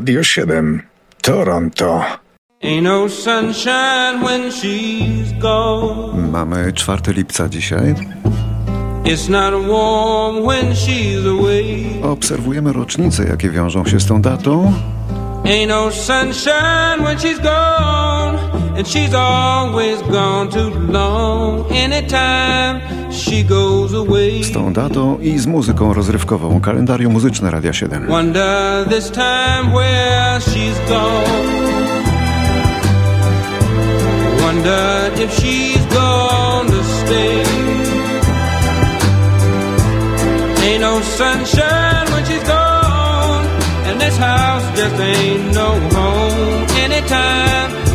Radio 7 Toronto. No Mamy 4 lipca dzisiaj. Obserwujemy rocznice, jakie wiążą się z tą datą. Ain't no sunshine when she's gone, and she's always gone too long. Anytime she goes away. Z tą datą i z muzyką rozrywkową kalendarium muzyczne Radia 7. Wonder this time where she's gone. Wonder if she's gone to stay. Ain't no sunshine when she's gone, and this house just ain't no home anytime.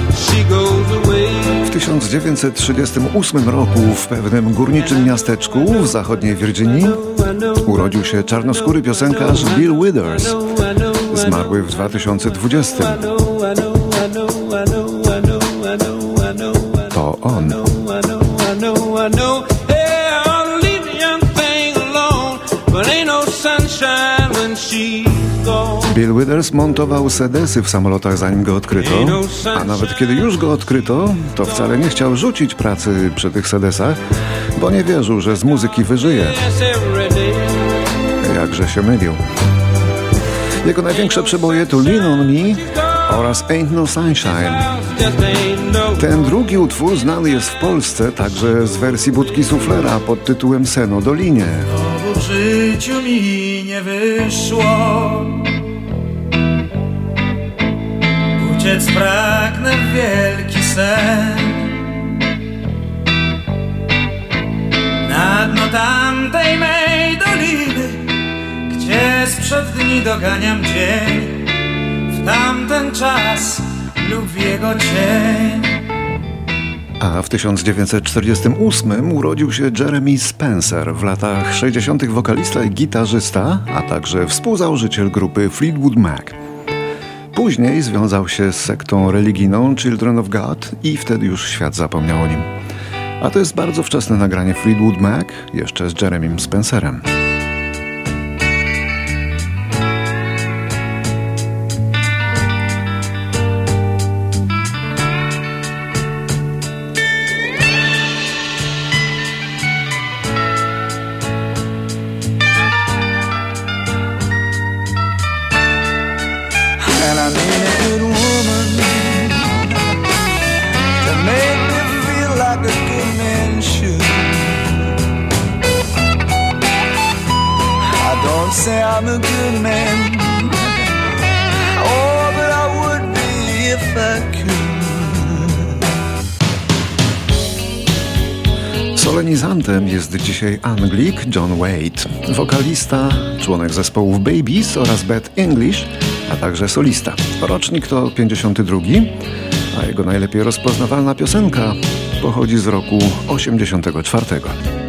W 1938 roku w pewnym górniczym miasteczku w zachodniej Virginii urodził się czarnoskóry piosenkarz Bill Withers. Zmarły w 2020. Bill Withers montował sedesy w samolotach zanim go odkryto, a nawet kiedy już go odkryto, to wcale nie chciał rzucić pracy przy tych sedesach, bo nie wierzył, że z muzyki wyżyje. Jakże się mylił. Jego największe przeboje to Lean On Me oraz Ain't No Sunshine. Ten drugi utwór znany jest w Polsce także z wersji budki suflera pod tytułem Seno Dolinie. W życiu mi nie wyszło w wielki sen Na dno tamtej mej doliny Gdzie sprzed dni doganiam dzień W tamten czas lub jego cień a w 1948 urodził się Jeremy Spencer, w latach 60. wokalista i gitarzysta, a także współzałożyciel grupy Fleetwood Mac. Później związał się z sektą religijną Children of God i wtedy już świat zapomniał o nim. A to jest bardzo wczesne nagranie Fleetwood Mac, jeszcze z Jeremym Spencerem. Say I'm a good man. Oh, but I would be if I could. Solenizantem jest dzisiaj Anglik John Wade, wokalista, członek zespołów Babies oraz Bad English, a także solista. Rocznik to 52, a jego najlepiej rozpoznawalna piosenka pochodzi z roku 84.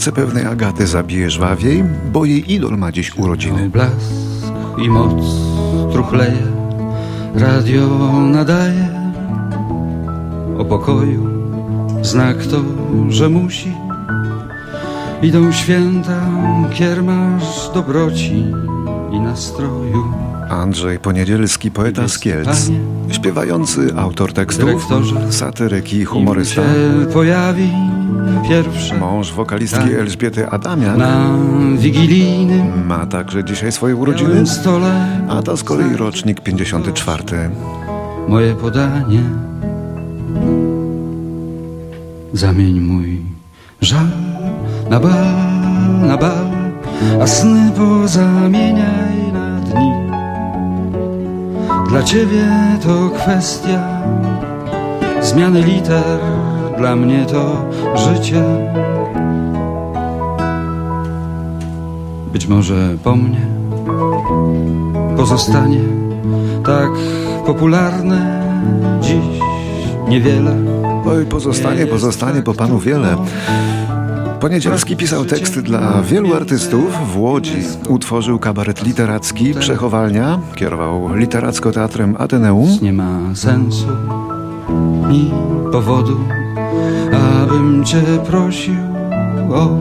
serce pewnej Agaty zabije żwawiej, bo jej idol ma dziś urodziny. Blask i moc truchleje, radio nadaje o pokoju. Znak to, że musi. Idą święta, kiermasz dobroci i nastroju. Andrzej Poniedzielski, poeta z Kielc, śpiewający, autor tekstów, satyryki i humorysta. pojawi pierwsze. Mąż wokalistki tak. Elżbiety Adamiak. Na wigilijnym. Ma także dzisiaj swoje urodziny. A to z kolei rocznik 54. Moje podanie. Zamień mój żal na bal, na bal, a sny pozamieniaj na dni. Dla ciebie to kwestia zmiany liter dla mnie to życie. Być może po mnie pozostanie tak popularne dziś niewiele. Oj, pozostanie, pozostanie po panu wiele. Poniedzielski pisał teksty dla wielu artystów w Łodzi. Utworzył kabaret literacki Przechowalnia, kierował literacko-teatrem Ateneum. Nie ma sensu ni powodu, abym cię prosił o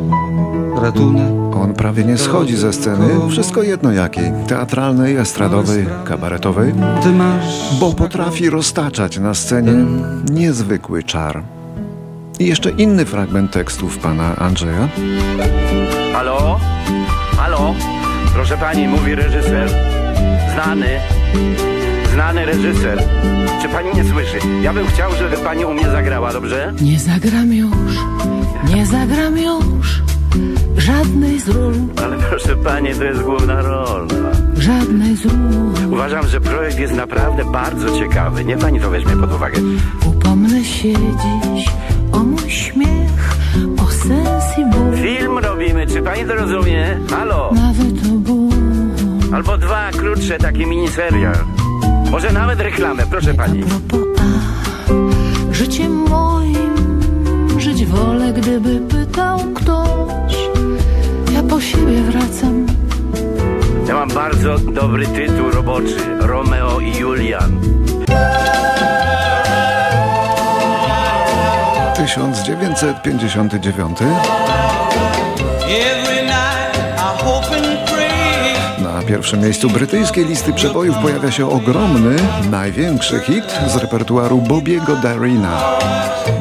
ratunek. On prawie nie schodzi ze sceny, wszystko jedno jakiej, teatralnej, estradowej, kabaretowej, bo potrafi roztaczać na scenie niezwykły czar. I jeszcze inny fragment tekstów pana Andrzeja. Halo? Halo? Proszę pani, mówi reżyser. Znany. Znany reżyser. Czy pani nie słyszy? Ja bym chciał, żeby pani u mnie zagrała, dobrze? Nie zagram już, nie zagram już żadnej z ról. Ale proszę pani, to jest główna rola. Żadnej z ról. Uważam, że projekt jest naprawdę bardzo ciekawy. Nie pani to weźmie pod uwagę. Upomnę się dziś o mój śmiech, o sens i ból. Film robimy, czy pani to rozumie? Halo? Nawet o ból. Albo dwa krótsze, takie miniserial. Może nawet reklamę, proszę pani. A propos, a życiem moim żyć wolę, gdyby pytał ktoś. Ja po siebie wracam. Ja mam bardzo dobry tytuł roboczy. Romeo i Julian. 1959 Na pierwszym miejscu brytyjskiej listy przebojów pojawia się ogromny, największy hit z repertuaru Bobiego Darina.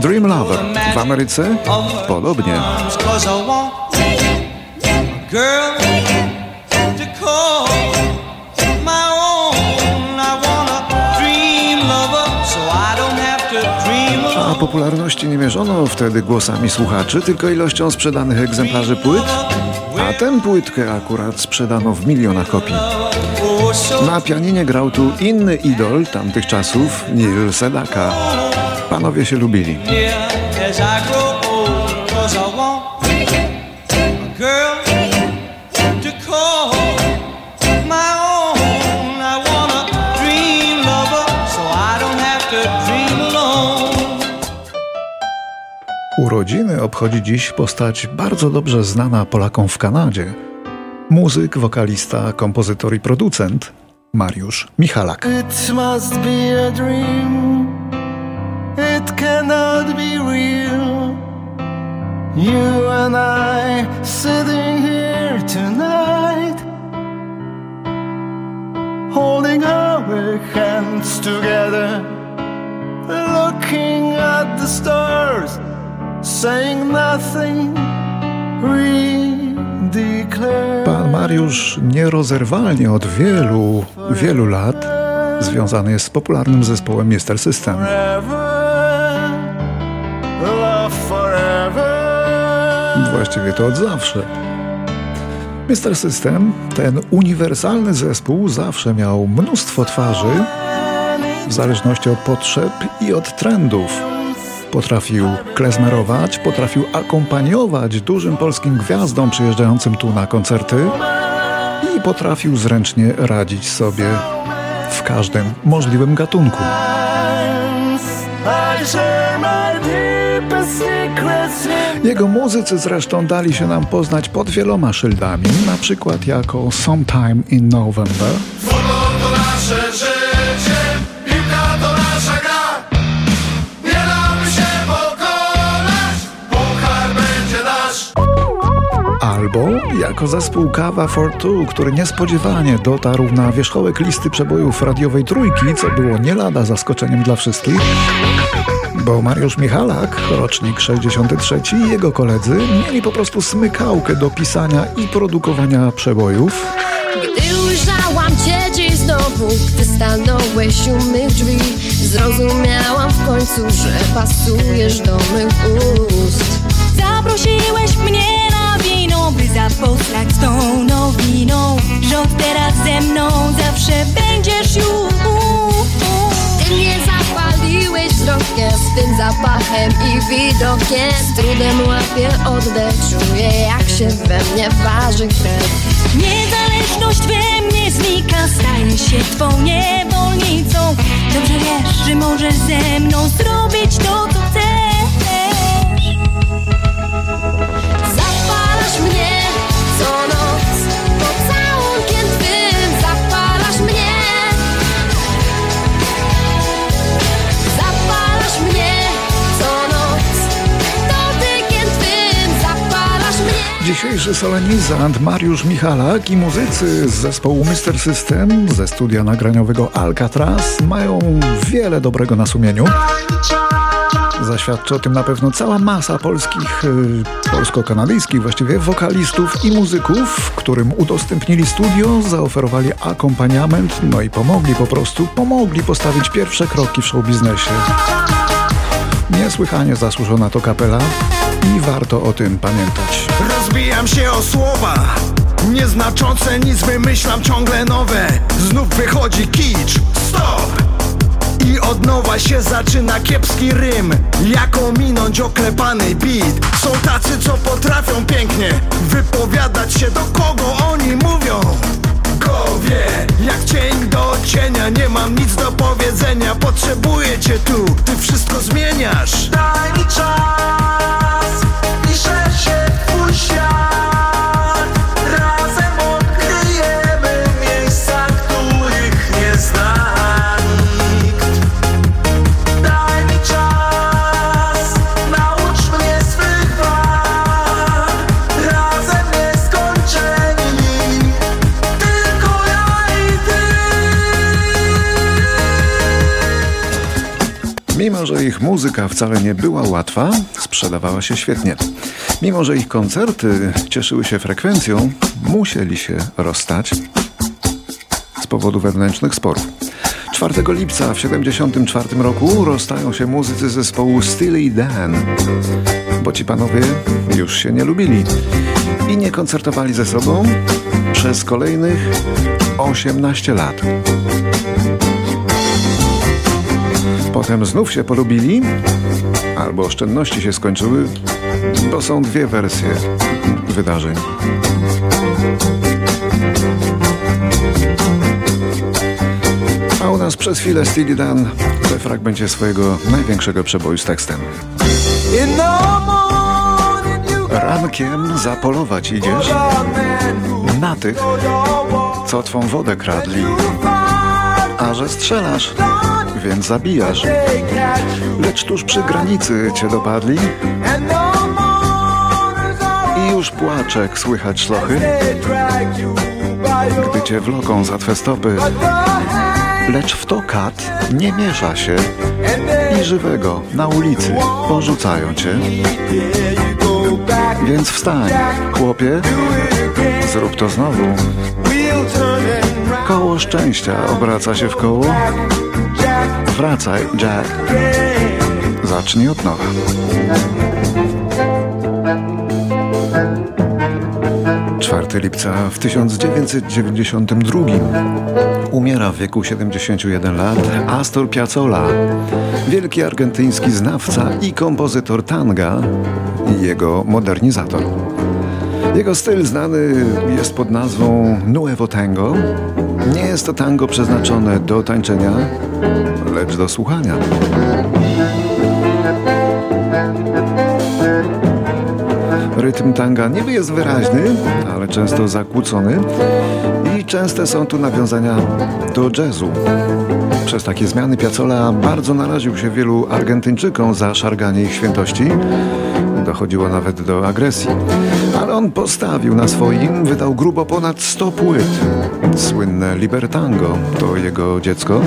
Dream Lover. W Ameryce podobnie. A popularności nie mierzono wtedy głosami słuchaczy, tylko ilością sprzedanych egzemplarzy płyt, a tę płytkę akurat sprzedano w milionach kopii. Na pianinie grał tu inny idol tamtych czasów, Neil Sedaka. Panowie się lubili. Urodziny obchodzi dziś postać bardzo dobrze znana Polakom w Kanadzie. Muzyk, wokalista, kompozytor i producent Mariusz Michalak. It must be a dream. It cannot be real. You and I sitting here tonight, holding our hands together, looking at the stars, Pan Mariusz nierozerwalnie od wielu, wielu lat związany jest z popularnym zespołem Mister System. Właściwie to od zawsze. Mister System, ten uniwersalny zespół, zawsze miał mnóstwo twarzy w zależności od potrzeb i od trendów. Potrafił klezmerować, potrafił akompaniować dużym polskim gwiazdom przyjeżdżającym tu na koncerty i potrafił zręcznie radzić sobie w każdym możliwym gatunku. Jego muzycy zresztą dali się nam poznać pod wieloma szyldami, na przykład jako Sometime in November, albo jako zespół Kawa for Two, który niespodziewanie dotarł na wierzchołek listy przebojów radiowej trójki, co było nie lada zaskoczeniem dla wszystkich, bo Mariusz Michalak, rocznik 63 i jego koledzy mieli po prostu smykałkę do pisania i produkowania przebojów, Gdy ujrzałam cię dziś znowu, gdy stanąłeś u mych drzwi Zrozumiałam w końcu, że pasujesz do mych ust zapachem i widokiem. Z trudem łapię oddech, czuję jak się we mnie waży krew. Niezależność we mnie znika, staje się twą niewolnicą. Dobrze wiesz, że możesz ze mną zrobić to, co chcesz. Zapalasz mnie co noc Dzisiejszy solenizant Mariusz Michalak i muzycy z zespołu Mr. System ze studia nagraniowego Alcatraz mają wiele dobrego na sumieniu. Zaświadczy o tym na pewno cała masa polskich, y, polsko-kanadyjskich właściwie wokalistów i muzyków, którym udostępnili studio, zaoferowali akompaniament, no i pomogli po prostu, pomogli postawić pierwsze kroki w showbiznesie. Niesłychanie zasłużona to kapela i warto o tym pamiętać. Rozbijam się o słowa Nieznaczące nic wymyślam ciągle nowe Znów wychodzi kicz Stop! I od nowa się zaczyna kiepski rym Jak ominąć oklepany beat Są tacy co potrafią pięknie Wypowiadać się do kogo oni mówią Go wie, jak cień do cienia Nie mam nic do powiedzenia. Potrzebuję cię tu, ty wszystko zmieniasz. Daj mi czas Piszę się twój świat ich muzyka wcale nie była łatwa, sprzedawała się świetnie. Mimo, że ich koncerty cieszyły się frekwencją, musieli się rozstać z powodu wewnętrznych sporów. 4 lipca w 1974 roku rozstają się muzycy zespołu Steely Dan, bo ci panowie już się nie lubili i nie koncertowali ze sobą przez kolejnych 18 lat. Potem znów się polubili, albo oszczędności się skończyły, bo są dwie wersje wydarzeń. A u nas przez chwilę Steely Dan we fragmencie swojego największego przeboju z tekstem. Rankiem zapolować idziesz na tych, co twą wodę kradli, a że strzelasz, więc zabijasz. Lecz tuż przy granicy cię dopadli i już płaczek słychać szlochy, gdy cię wloką za twe stopy. Lecz w to kat nie miesza się i żywego na ulicy porzucają cię. Więc wstań, chłopie, zrób to znowu. Koło szczęścia obraca się w koło. Wracaj, Jack. Zacznij od nowa. Czwarty lipca w 1992 umiera w wieku 71 lat Astor Piazzolla, wielki argentyński znawca i kompozytor tanga i jego modernizator. Jego styl znany jest pod nazwą Nuevo Tango. Nie jest to tango przeznaczone do tańczenia, lecz do słuchania. Rytm tanga niby jest wyraźny, ale często zakłócony i częste są tu nawiązania do jazzu. Przez takie zmiany Piazzolla bardzo naraził się wielu Argentyńczykom za szarganie ich świętości. Dochodziło nawet do agresji. Ale on postawił na swoim, wydał grubo ponad 100 płyt. Słynne Libertango to jego dziecko.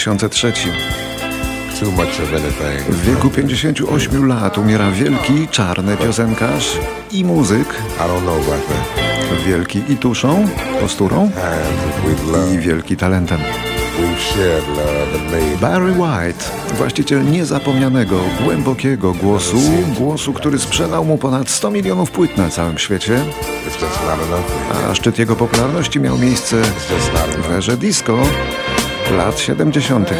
2003. too much of anything. W wieku 58 lat umiera wielki, czarny piosenkarz i muzyk I don't know about that. Wielki i tuszą, posturą i wielki talentem. Barry White, właściciel niezapomnianego, głębokiego głosu, głosu, który sprzedał mu ponad 100 milionów płyt na całym świecie, a szczyt jego popularności miał miejsce w erze disco lat 70.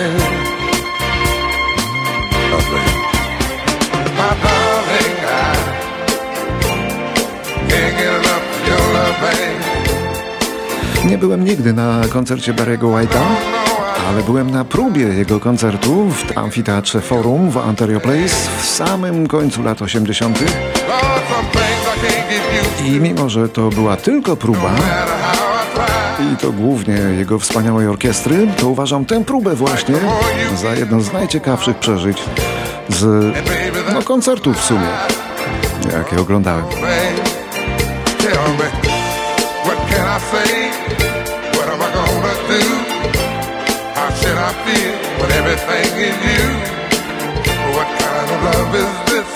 Nie byłem nigdy na koncercie Barry'ego White'a, ale byłem na próbie jego koncertu w amfiteatrze Forum w Ontario Place w samym końcu lat 80. I mimo, że to była tylko próba, i to głównie jego wspaniałej orkiestry, to uważam tę próbę właśnie za jedno z najciekawszych przeżyć z no, koncertów w sumie, jakie oglądałem. I gonna do? How should I feel when everything is you. What kind of love is this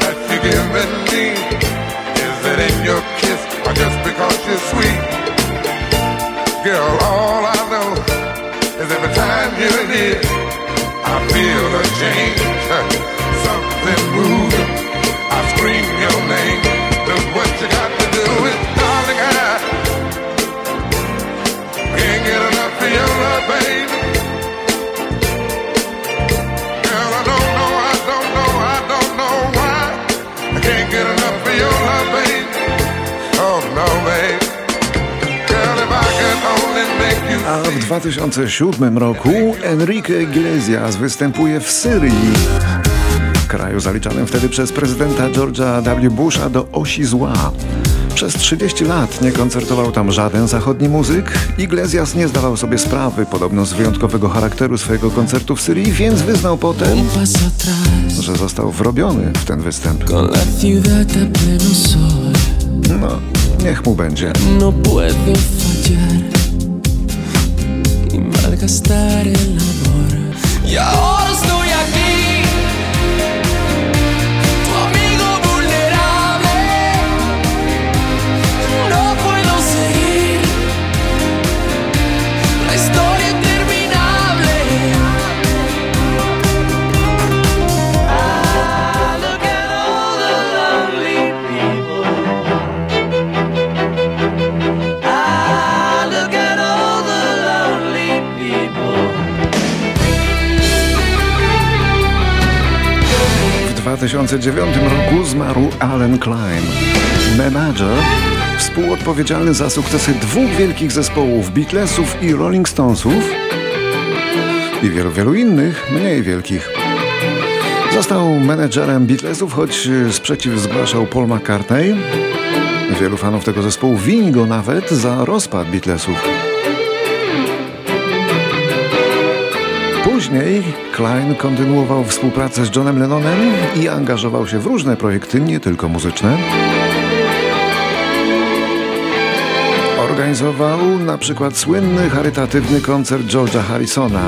that you're giving me? Is it in your kiss or just because you're sweet? Girl, all I know is every time you're here, I feel a change, A w 2007 roku Enrique Iglesias występuje w Syrii. Kraju zaliczanym wtedy przez prezydenta George'a W. Busha do osi zła. Przez 30 lat nie koncertował tam żaden zachodni muzyk. Iglesias nie zdawał sobie sprawy podobno z wyjątkowego charakteru swojego koncertu w Syrii, więc wyznał potem, że został wrobiony w ten występ. No, niech mu będzie. No malgastar el stare al lavoro. Yeah, 2009 roku zmarł Alan Klein, menadżer współodpowiedzialny za sukcesy dwóch wielkich zespołów Beatlesów i Rolling Stonesów i wielu, wielu innych, mniej wielkich. Został menedżerem Beatlesów, choć sprzeciw zgłaszał Paul McCartney. Wielu fanów tego zespołu wini go nawet za rozpad Beatlesów. Później Klein kontynuował współpracę z Johnem Lennonem i angażował się w różne projekty, nie tylko muzyczne. Organizował na przykład słynny charytatywny koncert George'a Harrisona.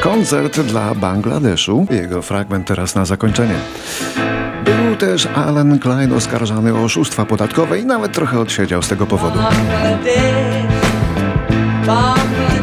Koncert dla Bangladeszu. Jego fragment teraz na zakończenie. Był też Alan Klein oskarżany o oszustwa podatkowe i nawet trochę odsiedział z tego powodu. Bangladesh, Bangladesh.